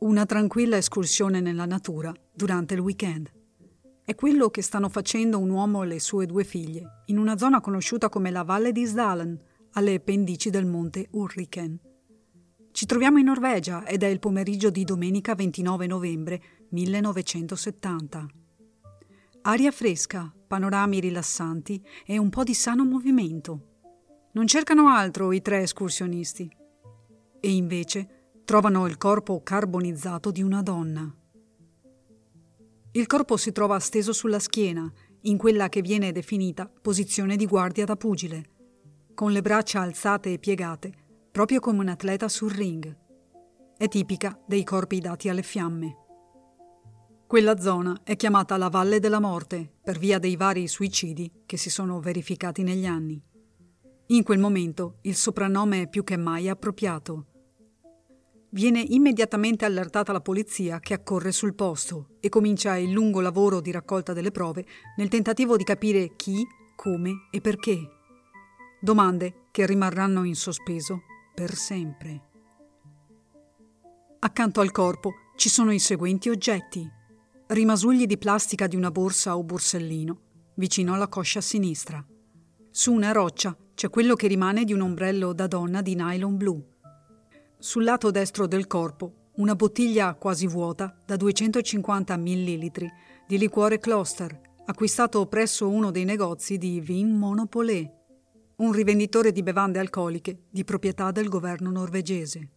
Una tranquilla escursione nella natura durante il weekend. È quello che stanno facendo un uomo e le sue due figlie in una zona conosciuta come la Valle di Sdalen, alle pendici del monte Ulriken. Ci troviamo in Norvegia ed è il pomeriggio di domenica 29 novembre 1970. Aria fresca, panorami rilassanti e un po' di sano movimento. Non cercano altro i tre escursionisti. E invece trovano il corpo carbonizzato di una donna. Il corpo si trova steso sulla schiena, in quella che viene definita posizione di guardia da pugile, con le braccia alzate e piegate proprio come un atleta sul ring. È tipica dei corpi dati alle fiamme. Quella zona è chiamata la Valle della Morte per via dei vari suicidi che si sono verificati negli anni. In quel momento il soprannome è più che mai appropriato. Viene immediatamente allertata la polizia che accorre sul posto e comincia il lungo lavoro di raccolta delle prove nel tentativo di capire chi, come e perché. Domande che rimarranno in sospeso per sempre. Accanto al corpo ci sono i seguenti oggetti. Rimasugli di plastica di una borsa o borsellino, vicino alla coscia sinistra. Su una roccia c'è quello che rimane di un ombrello da donna di nylon blu. Sul lato destro del corpo una bottiglia quasi vuota da 250 ml di liquore Kloster, acquistato presso uno dei negozi di Vin Monopolé un rivenditore di bevande alcoliche di proprietà del governo norvegese.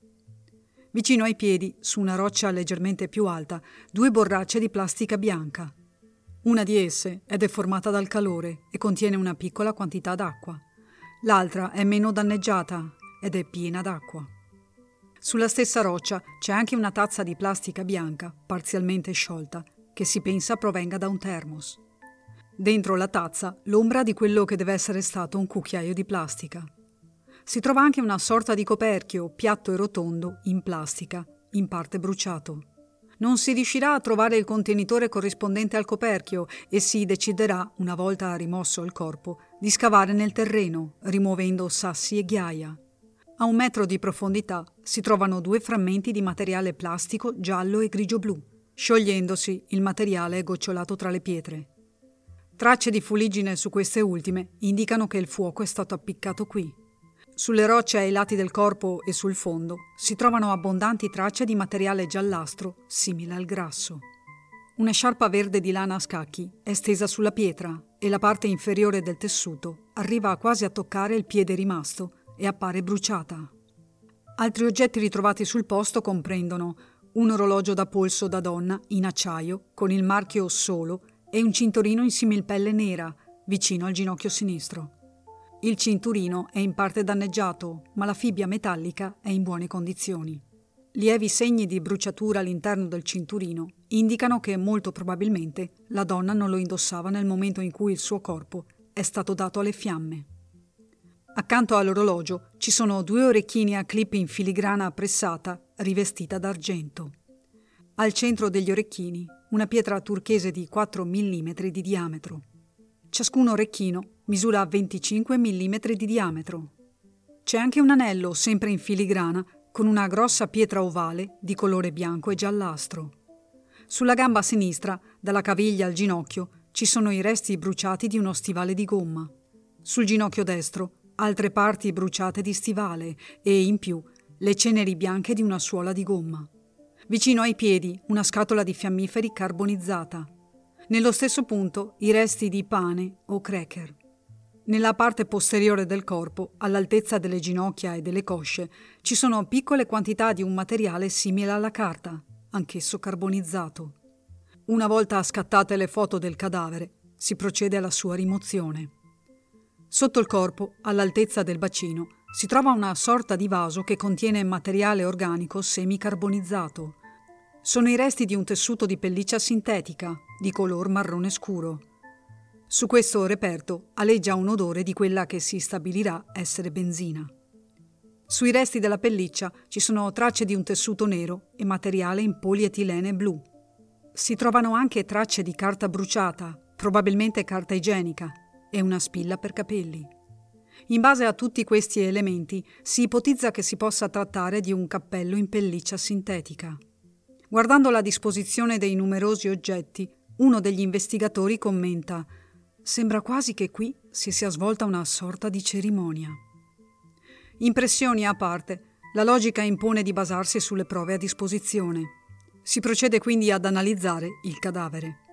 Vicino ai piedi, su una roccia leggermente più alta, due borracce di plastica bianca. Una di esse è deformata dal calore e contiene una piccola quantità d'acqua. L'altra è meno danneggiata ed è piena d'acqua. Sulla stessa roccia c'è anche una tazza di plastica bianca, parzialmente sciolta, che si pensa provenga da un termos. Dentro la tazza l'ombra di quello che deve essere stato un cucchiaio di plastica. Si trova anche una sorta di coperchio, piatto e rotondo, in plastica, in parte bruciato. Non si riuscirà a trovare il contenitore corrispondente al coperchio e si deciderà, una volta rimosso il corpo, di scavare nel terreno, rimuovendo sassi e ghiaia. A un metro di profondità si trovano due frammenti di materiale plastico giallo e grigio-blu. Sciogliendosi, il materiale è gocciolato tra le pietre. Tracce di fuliggine su queste ultime indicano che il fuoco è stato appiccato qui. Sulle rocce ai lati del corpo e sul fondo si trovano abbondanti tracce di materiale giallastro simile al grasso. Una sciarpa verde di lana a scacchi è stesa sulla pietra e la parte inferiore del tessuto arriva quasi a toccare il piede rimasto e appare bruciata. Altri oggetti ritrovati sul posto comprendono un orologio da polso da donna in acciaio con il marchio Solo e un cinturino in similpelle nera vicino al ginocchio sinistro. Il cinturino è in parte danneggiato, ma la fibbia metallica è in buone condizioni. Lievi segni di bruciatura all'interno del cinturino indicano che molto probabilmente la donna non lo indossava nel momento in cui il suo corpo è stato dato alle fiamme. Accanto all'orologio ci sono due orecchini a clip in filigrana pressata rivestita d'argento. Al centro degli orecchini una pietra turchese di 4 mm di diametro. Ciascun orecchino misura 25 mm di diametro. C'è anche un anello, sempre in filigrana, con una grossa pietra ovale di colore bianco e giallastro. Sulla gamba sinistra, dalla caviglia al ginocchio, ci sono i resti bruciati di uno stivale di gomma. Sul ginocchio destro, altre parti bruciate di stivale e, in più, le ceneri bianche di una suola di gomma. Vicino ai piedi una scatola di fiammiferi carbonizzata. Nello stesso punto i resti di pane o cracker. Nella parte posteriore del corpo, all'altezza delle ginocchia e delle cosce, ci sono piccole quantità di un materiale simile alla carta, anch'esso carbonizzato. Una volta scattate le foto del cadavere, si procede alla sua rimozione. Sotto il corpo, all'altezza del bacino, si trova una sorta di vaso che contiene materiale organico semicarbonizzato. Sono i resti di un tessuto di pelliccia sintetica, di color marrone scuro. Su questo reperto aleggia un odore di quella che si stabilirà essere benzina. Sui resti della pelliccia ci sono tracce di un tessuto nero e materiale in polietilene blu. Si trovano anche tracce di carta bruciata, probabilmente carta igienica, e una spilla per capelli. In base a tutti questi elementi si ipotizza che si possa trattare di un cappello in pelliccia sintetica. Guardando la disposizione dei numerosi oggetti, uno degli investigatori commenta Sembra quasi che qui si sia svolta una sorta di cerimonia. Impressioni a parte, la logica impone di basarsi sulle prove a disposizione. Si procede quindi ad analizzare il cadavere.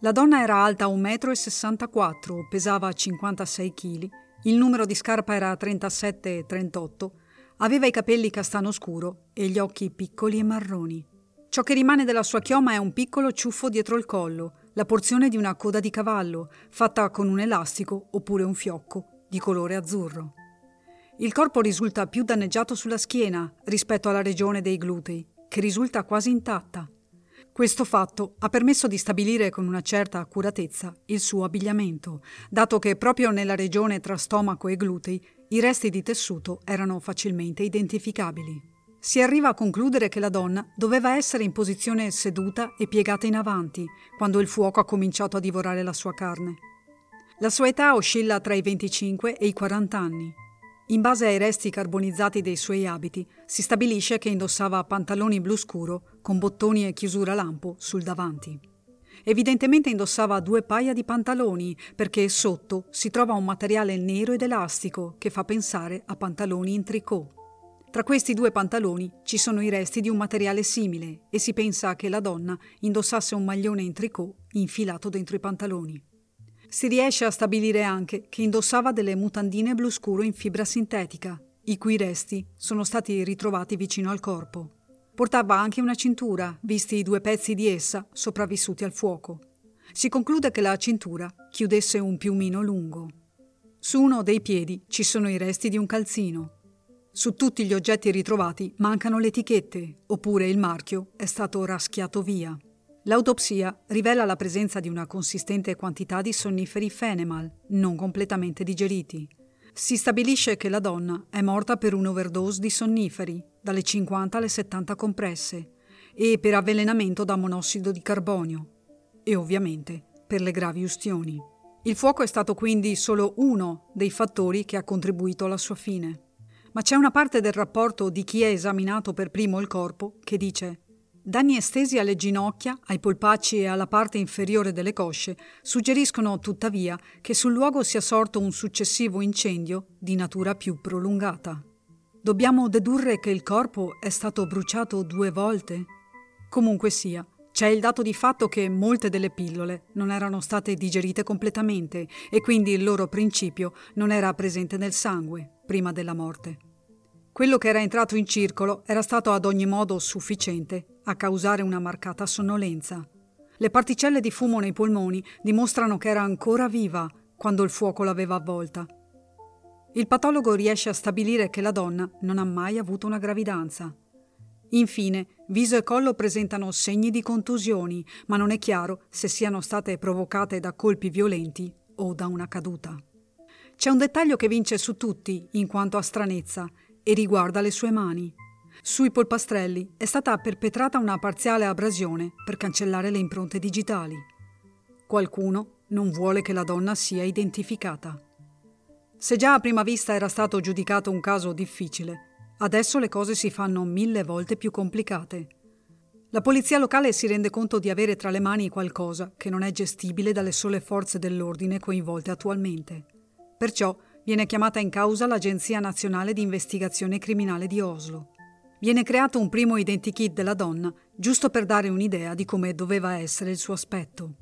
La donna era alta 1,64 m, pesava 56 kg, il numero di scarpa era 37-38, aveva i capelli castano scuro e gli occhi piccoli e marroni. Ciò che rimane della sua chioma è un piccolo ciuffo dietro il collo, la porzione di una coda di cavallo, fatta con un elastico oppure un fiocco di colore azzurro. Il corpo risulta più danneggiato sulla schiena rispetto alla regione dei glutei, che risulta quasi intatta. Questo fatto ha permesso di stabilire con una certa accuratezza il suo abbigliamento, dato che proprio nella regione tra stomaco e glutei i resti di tessuto erano facilmente identificabili. Si arriva a concludere che la donna doveva essere in posizione seduta e piegata in avanti quando il fuoco ha cominciato a divorare la sua carne. La sua età oscilla tra i 25 e i 40 anni. In base ai resti carbonizzati dei suoi abiti, si stabilisce che indossava pantaloni blu scuro con bottoni e chiusura lampo sul davanti. Evidentemente indossava due paia di pantaloni perché sotto si trova un materiale nero ed elastico che fa pensare a pantaloni in tricot. Tra questi due pantaloni ci sono i resti di un materiale simile e si pensa che la donna indossasse un maglione in tricot infilato dentro i pantaloni. Si riesce a stabilire anche che indossava delle mutandine blu scuro in fibra sintetica, i cui resti sono stati ritrovati vicino al corpo. Portava anche una cintura, visti i due pezzi di essa sopravvissuti al fuoco. Si conclude che la cintura chiudesse un piumino lungo. Su uno dei piedi ci sono i resti di un calzino, su tutti gli oggetti ritrovati mancano le etichette, oppure il marchio è stato raschiato via. L'autopsia rivela la presenza di una consistente quantità di sonniferi Fenemal, non completamente digeriti. Si stabilisce che la donna è morta per un'overdose di sonniferi, dalle 50 alle 70 compresse, e per avvelenamento da monossido di carbonio, e ovviamente per le gravi ustioni. Il fuoco è stato quindi solo uno dei fattori che ha contribuito alla sua fine ma c'è una parte del rapporto di chi ha esaminato per primo il corpo che dice Danni estesi alle ginocchia, ai polpacci e alla parte inferiore delle cosce suggeriscono tuttavia che sul luogo sia sorto un successivo incendio di natura più prolungata. Dobbiamo dedurre che il corpo è stato bruciato due volte? Comunque sia, c'è il dato di fatto che molte delle pillole non erano state digerite completamente e quindi il loro principio non era presente nel sangue prima della morte. Quello che era entrato in circolo era stato ad ogni modo sufficiente a causare una marcata sonnolenza. Le particelle di fumo nei polmoni dimostrano che era ancora viva quando il fuoco l'aveva avvolta. Il patologo riesce a stabilire che la donna non ha mai avuto una gravidanza. Infine, viso e collo presentano segni di contusioni, ma non è chiaro se siano state provocate da colpi violenti o da una caduta. C'è un dettaglio che vince su tutti in quanto a stranezza e riguarda le sue mani. Sui polpastrelli è stata perpetrata una parziale abrasione per cancellare le impronte digitali. Qualcuno non vuole che la donna sia identificata. Se già a prima vista era stato giudicato un caso difficile, Adesso le cose si fanno mille volte più complicate. La polizia locale si rende conto di avere tra le mani qualcosa che non è gestibile dalle sole forze dell'ordine coinvolte attualmente. Perciò viene chiamata in causa l'Agenzia Nazionale di Investigazione Criminale di Oslo. Viene creato un primo identikit della donna, giusto per dare un'idea di come doveva essere il suo aspetto.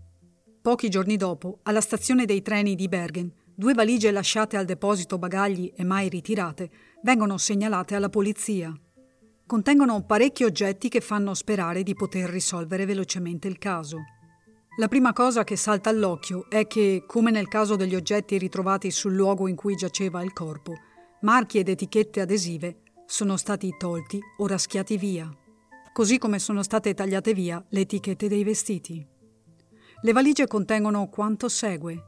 Pochi giorni dopo, alla stazione dei treni di Bergen, due valigie lasciate al deposito bagagli e mai ritirate vengono segnalate alla polizia. Contengono parecchi oggetti che fanno sperare di poter risolvere velocemente il caso. La prima cosa che salta all'occhio è che, come nel caso degli oggetti ritrovati sul luogo in cui giaceva il corpo, marchi ed etichette adesive sono stati tolti o raschiati via, così come sono state tagliate via le etichette dei vestiti. Le valigie contengono quanto segue: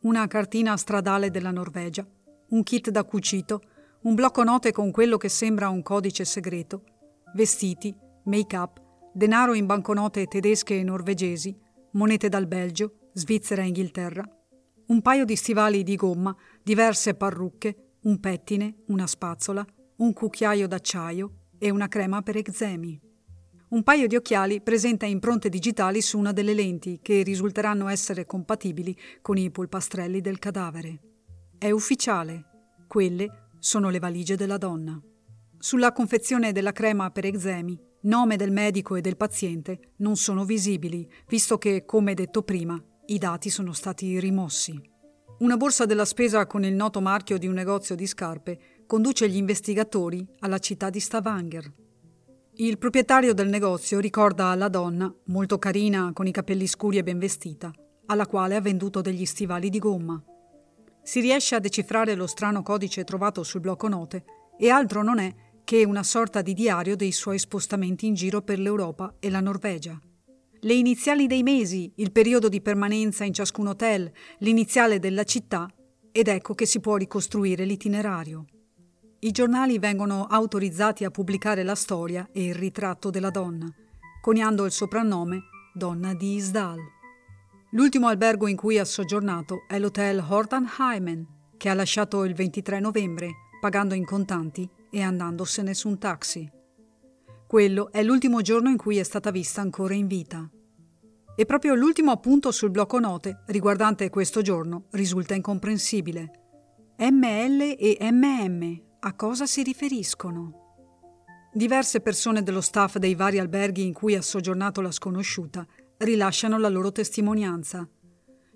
una cartina stradale della Norvegia, un kit da cucito un blocco note con quello che sembra un codice segreto, vestiti, make-up, denaro in banconote tedesche e norvegesi, monete dal Belgio, Svizzera e Inghilterra, un paio di stivali di gomma, diverse parrucche, un pettine, una spazzola, un cucchiaio d'acciaio e una crema per eczemi. Un paio di occhiali presenta impronte digitali su una delle lenti che risulteranno essere compatibili con i polpastrelli del cadavere. È ufficiale. Quelle sono le valigie della donna. Sulla confezione della crema per eczemi, nome del medico e del paziente non sono visibili, visto che, come detto prima, i dati sono stati rimossi. Una borsa della spesa con il noto marchio di un negozio di scarpe conduce gli investigatori alla città di Stavanger. Il proprietario del negozio ricorda alla donna, molto carina, con i capelli scuri e ben vestita, alla quale ha venduto degli stivali di gomma. Si riesce a decifrare lo strano codice trovato sul blocco note e altro non è che una sorta di diario dei suoi spostamenti in giro per l'Europa e la Norvegia. Le iniziali dei mesi, il periodo di permanenza in ciascun hotel, l'iniziale della città ed ecco che si può ricostruire l'itinerario. I giornali vengono autorizzati a pubblicare la storia e il ritratto della donna, coniando il soprannome Donna di Isdal. L'ultimo albergo in cui ha soggiornato è l'hotel Hortanheimen, che ha lasciato il 23 novembre, pagando in contanti e andandosene su un taxi. Quello è l'ultimo giorno in cui è stata vista ancora in vita. E proprio l'ultimo appunto sul blocco note riguardante questo giorno risulta incomprensibile. ML e MM a cosa si riferiscono? Diverse persone dello staff dei vari alberghi in cui ha soggiornato la sconosciuta rilasciano la loro testimonianza.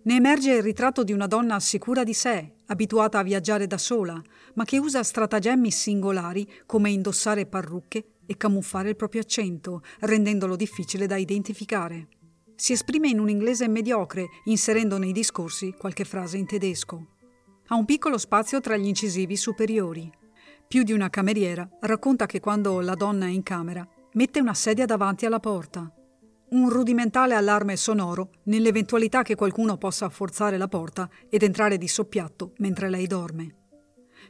Ne emerge il ritratto di una donna sicura di sé, abituata a viaggiare da sola, ma che usa stratagemmi singolari come indossare parrucche e camuffare il proprio accento, rendendolo difficile da identificare. Si esprime in un inglese mediocre, inserendo nei discorsi qualche frase in tedesco. Ha un piccolo spazio tra gli incisivi superiori. Più di una cameriera racconta che quando la donna è in camera mette una sedia davanti alla porta. Un rudimentale allarme sonoro nell'eventualità che qualcuno possa forzare la porta ed entrare di soppiatto mentre lei dorme.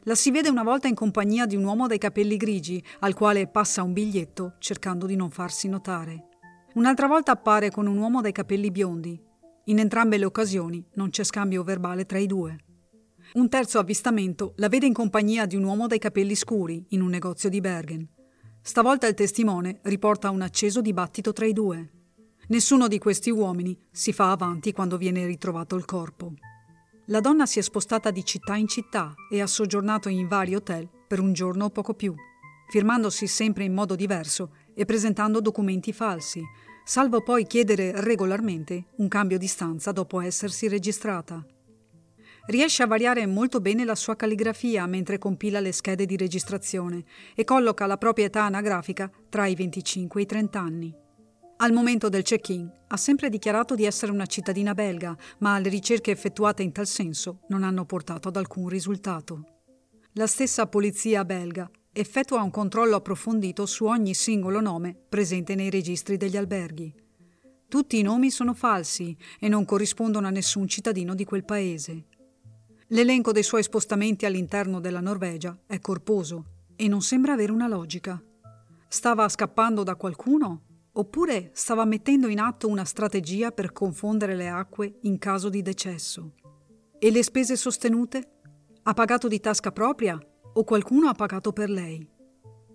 La si vede una volta in compagnia di un uomo dai capelli grigi al quale passa un biglietto cercando di non farsi notare. Un'altra volta appare con un uomo dai capelli biondi. In entrambe le occasioni non c'è scambio verbale tra i due. Un terzo avvistamento la vede in compagnia di un uomo dai capelli scuri in un negozio di Bergen. Stavolta il testimone riporta un acceso dibattito tra i due. Nessuno di questi uomini si fa avanti quando viene ritrovato il corpo. La donna si è spostata di città in città e ha soggiornato in vari hotel per un giorno o poco più, firmandosi sempre in modo diverso e presentando documenti falsi, salvo poi chiedere regolarmente un cambio di stanza dopo essersi registrata. Riesce a variare molto bene la sua calligrafia mentre compila le schede di registrazione e colloca la propria età anagrafica tra i 25 e i 30 anni. Al momento del check-in ha sempre dichiarato di essere una cittadina belga, ma le ricerche effettuate in tal senso non hanno portato ad alcun risultato. La stessa polizia belga effettua un controllo approfondito su ogni singolo nome presente nei registri degli alberghi. Tutti i nomi sono falsi e non corrispondono a nessun cittadino di quel paese. L'elenco dei suoi spostamenti all'interno della Norvegia è corposo e non sembra avere una logica. Stava scappando da qualcuno oppure stava mettendo in atto una strategia per confondere le acque in caso di decesso? E le spese sostenute? Ha pagato di tasca propria o qualcuno ha pagato per lei?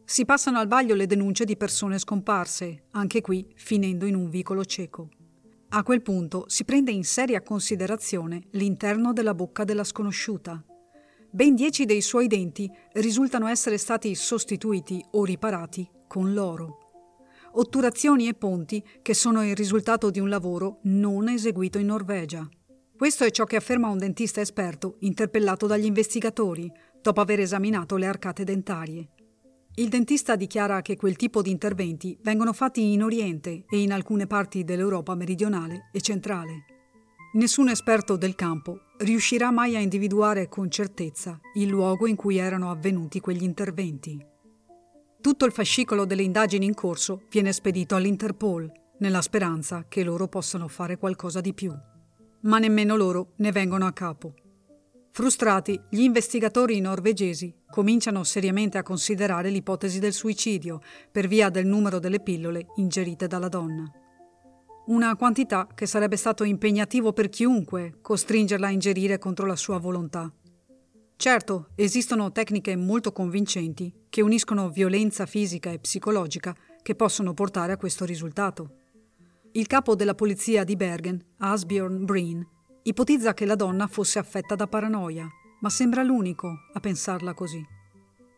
Si passano al vaglio le denunce di persone scomparse, anche qui finendo in un vicolo cieco. A quel punto si prende in seria considerazione l'interno della bocca della sconosciuta. Ben dieci dei suoi denti risultano essere stati sostituiti o riparati con l'oro. Otturazioni e ponti che sono il risultato di un lavoro non eseguito in Norvegia. Questo è ciò che afferma un dentista esperto interpellato dagli investigatori dopo aver esaminato le arcate dentarie. Il dentista dichiara che quel tipo di interventi vengono fatti in Oriente e in alcune parti dell'Europa meridionale e centrale. Nessun esperto del campo riuscirà mai a individuare con certezza il luogo in cui erano avvenuti quegli interventi. Tutto il fascicolo delle indagini in corso viene spedito all'Interpol, nella speranza che loro possano fare qualcosa di più. Ma nemmeno loro ne vengono a capo. Frustrati, gli investigatori norvegesi cominciano seriamente a considerare l'ipotesi del suicidio per via del numero delle pillole ingerite dalla donna. Una quantità che sarebbe stato impegnativo per chiunque costringerla a ingerire contro la sua volontà. Certo, esistono tecniche molto convincenti che uniscono violenza fisica e psicologica che possono portare a questo risultato. Il capo della polizia di Bergen, Asbjörn Breen, ipotizza che la donna fosse affetta da paranoia, ma sembra l'unico a pensarla così.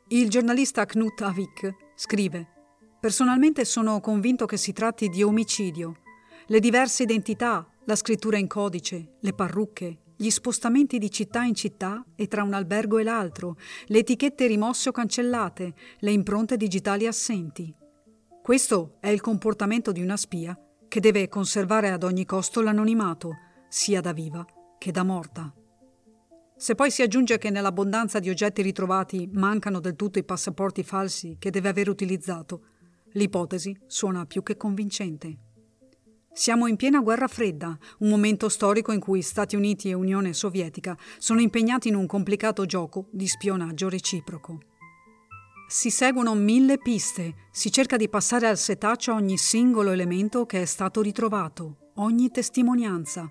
Il giornalista Knut Avik scrive Personalmente sono convinto che si tratti di omicidio. Le diverse identità, la scrittura in codice, le parrucche, gli spostamenti di città in città e tra un albergo e l'altro, le etichette rimosse o cancellate, le impronte digitali assenti. Questo è il comportamento di una spia che deve conservare ad ogni costo l'anonimato, sia da viva che da morta. Se poi si aggiunge che nell'abbondanza di oggetti ritrovati mancano del tutto i passaporti falsi che deve aver utilizzato, l'ipotesi suona più che convincente. Siamo in piena guerra fredda, un momento storico in cui Stati Uniti e Unione Sovietica sono impegnati in un complicato gioco di spionaggio reciproco. Si seguono mille piste, si cerca di passare al setaccio ogni singolo elemento che è stato ritrovato, ogni testimonianza.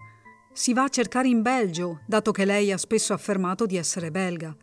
Si va a cercare in Belgio, dato che lei ha spesso affermato di essere belga.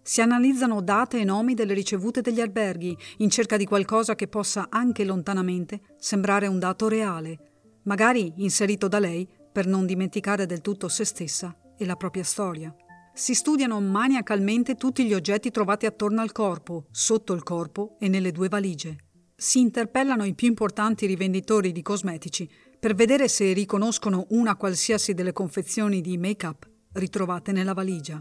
Si analizzano date e nomi delle ricevute degli alberghi in cerca di qualcosa che possa anche lontanamente sembrare un dato reale, magari inserito da lei per non dimenticare del tutto se stessa e la propria storia. Si studiano maniacalmente tutti gli oggetti trovati attorno al corpo, sotto il corpo e nelle due valigie. Si interpellano i più importanti rivenditori di cosmetici per vedere se riconoscono una qualsiasi delle confezioni di make-up ritrovate nella valigia.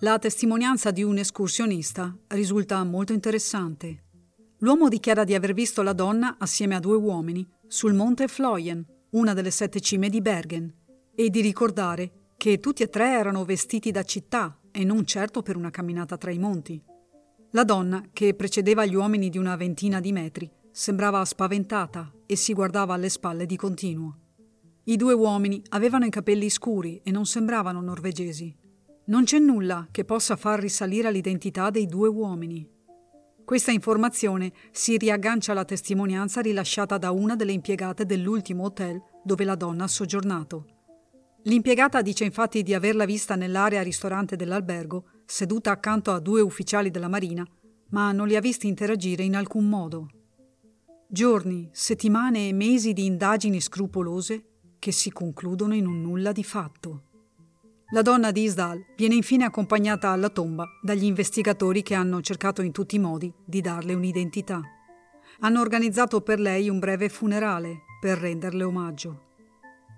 La testimonianza di un escursionista risulta molto interessante. L'uomo dichiara di aver visto la donna assieme a due uomini sul monte Floyen, una delle sette cime di Bergen, e di ricordare che tutti e tre erano vestiti da città e non certo per una camminata tra i monti. La donna, che precedeva gli uomini di una ventina di metri, sembrava spaventata e si guardava alle spalle di continuo. I due uomini avevano i capelli scuri e non sembravano norvegesi. Non c'è nulla che possa far risalire l'identità dei due uomini. Questa informazione si riaggancia alla testimonianza rilasciata da una delle impiegate dell'ultimo hotel dove la donna ha soggiornato. L'impiegata dice infatti di averla vista nell'area ristorante dell'albergo, seduta accanto a due ufficiali della Marina, ma non li ha visti interagire in alcun modo. Giorni, settimane e mesi di indagini scrupolose che si concludono in un nulla di fatto. La donna di Isdal viene infine accompagnata alla tomba dagli investigatori che hanno cercato in tutti i modi di darle un'identità. Hanno organizzato per lei un breve funerale per renderle omaggio.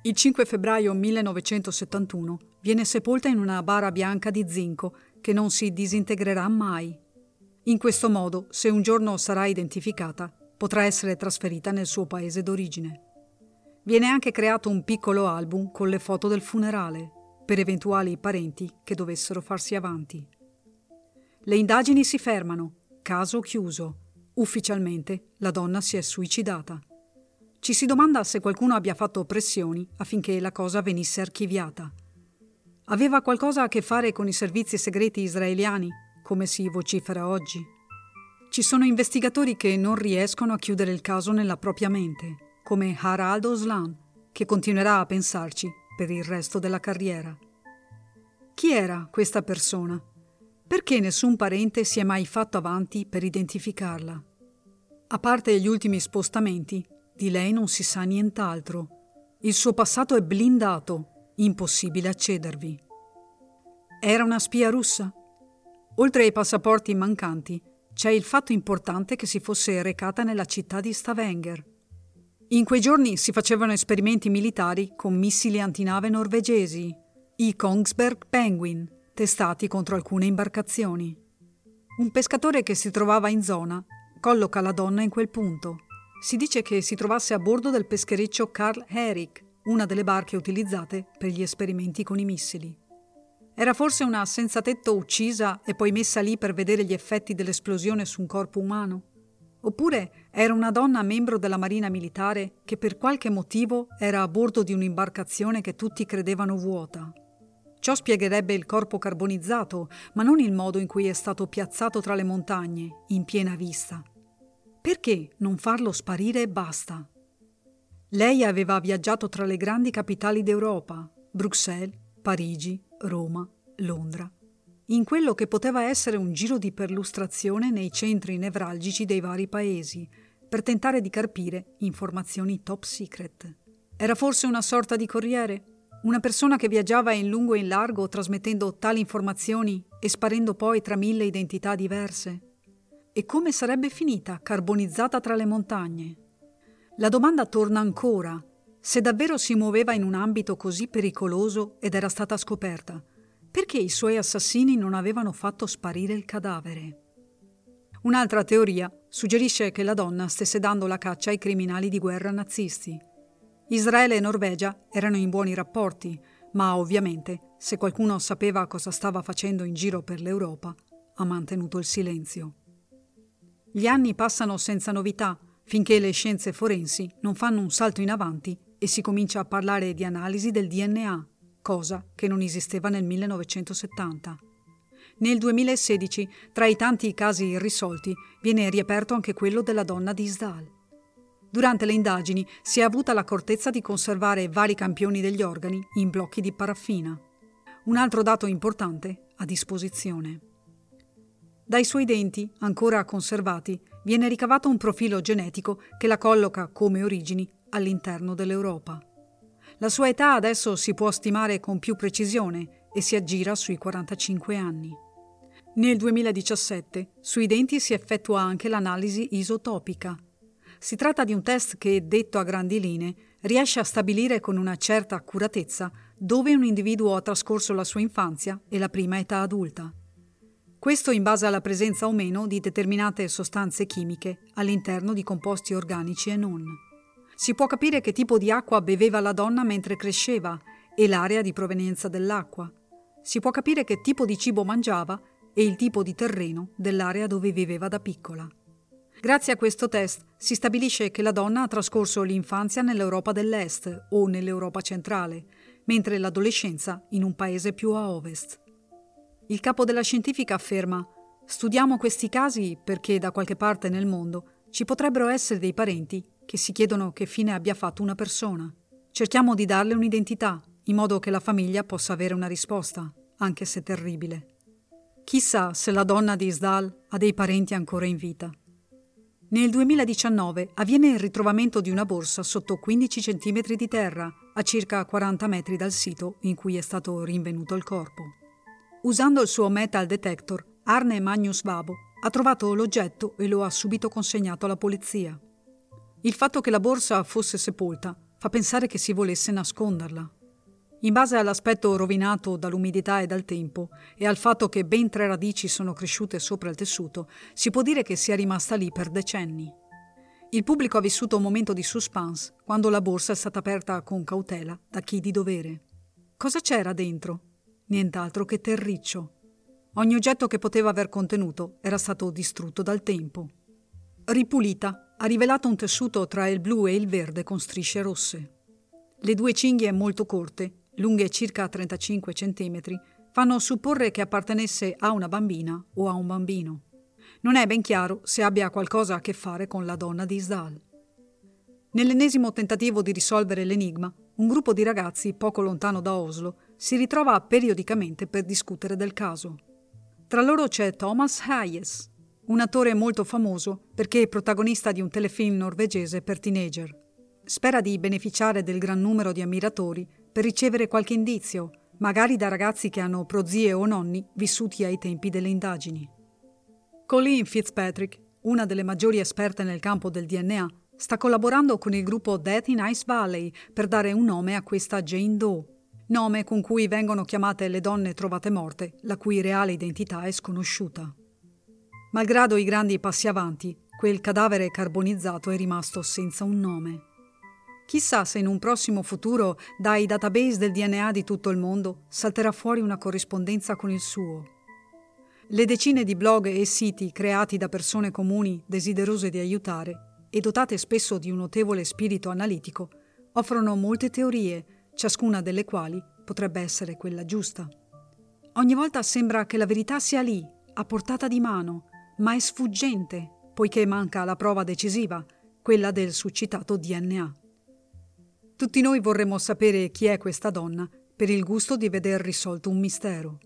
Il 5 febbraio 1971 viene sepolta in una bara bianca di zinco che non si disintegrerà mai. In questo modo, se un giorno sarà identificata, potrà essere trasferita nel suo paese d'origine. Viene anche creato un piccolo album con le foto del funerale per eventuali parenti che dovessero farsi avanti. Le indagini si fermano, caso chiuso. Ufficialmente la donna si è suicidata. Ci si domanda se qualcuno abbia fatto pressioni affinché la cosa venisse archiviata. Aveva qualcosa a che fare con i servizi segreti israeliani, come si vocifera oggi? Ci sono investigatori che non riescono a chiudere il caso nella propria mente, come Harald Oslan, che continuerà a pensarci per il resto della carriera. Chi era questa persona? Perché nessun parente si è mai fatto avanti per identificarla? A parte gli ultimi spostamenti, di lei non si sa nient'altro. Il suo passato è blindato, impossibile accedervi. Era una spia russa? Oltre ai passaporti mancanti, c'è il fatto importante che si fosse recata nella città di Stavanger, in quei giorni si facevano esperimenti militari con missili antinave norvegesi, i Kongsberg Penguin, testati contro alcune imbarcazioni. Un pescatore che si trovava in zona colloca la donna in quel punto. Si dice che si trovasse a bordo del peschereccio Karl Erik, una delle barche utilizzate per gli esperimenti con i missili. Era forse una senza tetto uccisa e poi messa lì per vedere gli effetti dell'esplosione su un corpo umano? Oppure era una donna membro della Marina Militare che per qualche motivo era a bordo di un'imbarcazione che tutti credevano vuota. Ciò spiegherebbe il corpo carbonizzato, ma non il modo in cui è stato piazzato tra le montagne, in piena vista. Perché non farlo sparire e basta? Lei aveva viaggiato tra le grandi capitali d'Europa, Bruxelles, Parigi, Roma, Londra in quello che poteva essere un giro di perlustrazione nei centri nevralgici dei vari paesi, per tentare di carpire informazioni top secret. Era forse una sorta di corriere? Una persona che viaggiava in lungo e in largo trasmettendo tali informazioni e sparendo poi tra mille identità diverse? E come sarebbe finita carbonizzata tra le montagne? La domanda torna ancora. Se davvero si muoveva in un ambito così pericoloso ed era stata scoperta, perché i suoi assassini non avevano fatto sparire il cadavere? Un'altra teoria suggerisce che la donna stesse dando la caccia ai criminali di guerra nazisti Israele e Norvegia erano in buoni rapporti, ma ovviamente, se qualcuno sapeva cosa stava facendo in giro per l'Europa, ha mantenuto il silenzio. Gli anni passano senza novità finché le scienze forensi non fanno un salto in avanti e si comincia a parlare di analisi del DNA, cosa che non esisteva nel 1970. Nel 2016, tra i tanti casi irrisolti, viene riaperto anche quello della donna di Isdal. Durante le indagini si è avuta l'accortezza di conservare vari campioni degli organi in blocchi di paraffina. Un altro dato importante a disposizione. Dai suoi denti, ancora conservati, viene ricavato un profilo genetico che la colloca come origini all'interno dell'Europa. La sua età adesso si può stimare con più precisione e si aggira sui 45 anni. Nel 2017 sui denti si effettua anche l'analisi isotopica, si tratta di un test che, detto a grandi linee, riesce a stabilire con una certa accuratezza dove un individuo ha trascorso la sua infanzia e la prima età adulta. Questo in base alla presenza o meno di determinate sostanze chimiche all'interno di composti organici e non. Si può capire che tipo di acqua beveva la donna mentre cresceva e l'area di provenienza dell'acqua. Si può capire che tipo di cibo mangiava e il tipo di terreno dell'area dove viveva da piccola. Grazie a questo test si stabilisce che la donna ha trascorso l'infanzia nell'Europa dell'Est o nell'Europa centrale, mentre l'adolescenza in un paese più a ovest. Il capo della scientifica afferma Studiamo questi casi perché da qualche parte nel mondo ci potrebbero essere dei parenti che si chiedono che fine abbia fatto una persona. Cerchiamo di darle un'identità, in modo che la famiglia possa avere una risposta, anche se terribile. Chissà se la donna di Isdal ha dei parenti ancora in vita. Nel 2019 avviene il ritrovamento di una borsa sotto 15 cm di terra, a circa 40 metri dal sito in cui è stato rinvenuto il corpo. Usando il suo metal detector, Arne Magnus Babo ha trovato l'oggetto e lo ha subito consegnato alla polizia. Il fatto che la borsa fosse sepolta fa pensare che si volesse nasconderla. In base all'aspetto rovinato dall'umidità e dal tempo e al fatto che ben tre radici sono cresciute sopra il tessuto, si può dire che sia rimasta lì per decenni. Il pubblico ha vissuto un momento di suspense quando la borsa è stata aperta con cautela da chi di dovere. Cosa c'era dentro? Nient'altro che terriccio. Ogni oggetto che poteva aver contenuto era stato distrutto dal tempo. Ripulita, ha rivelato un tessuto tra il blu e il verde con strisce rosse. Le due cinghie molto corte lunghe circa 35 cm, fanno supporre che appartenesse a una bambina o a un bambino. Non è ben chiaro se abbia qualcosa a che fare con la donna di Isdal. Nell'ennesimo tentativo di risolvere l'enigma, un gruppo di ragazzi poco lontano da Oslo si ritrova periodicamente per discutere del caso. Tra loro c'è Thomas Hayes, un attore molto famoso perché è protagonista di un telefilm norvegese per teenager. Spera di beneficiare del gran numero di ammiratori per ricevere qualche indizio, magari da ragazzi che hanno prozie o nonni vissuti ai tempi delle indagini. Colleen Fitzpatrick, una delle maggiori esperte nel campo del DNA, sta collaborando con il gruppo Death in Ice Valley per dare un nome a questa Jane Doe, nome con cui vengono chiamate le donne trovate morte, la cui reale identità è sconosciuta. Malgrado i grandi passi avanti, quel cadavere carbonizzato è rimasto senza un nome. Chissà se in un prossimo futuro, dai database del DNA di tutto il mondo, salterà fuori una corrispondenza con il suo. Le decine di blog e siti creati da persone comuni desiderose di aiutare e dotate spesso di un notevole spirito analitico offrono molte teorie, ciascuna delle quali potrebbe essere quella giusta. Ogni volta sembra che la verità sia lì, a portata di mano, ma è sfuggente, poiché manca la prova decisiva, quella del succitato DNA. Tutti noi vorremmo sapere chi è questa donna per il gusto di veder risolto un mistero.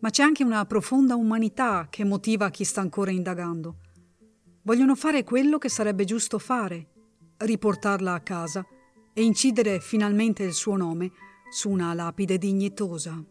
Ma c'è anche una profonda umanità che motiva chi sta ancora indagando. Vogliono fare quello che sarebbe giusto fare, riportarla a casa e incidere finalmente il suo nome su una lapide dignitosa.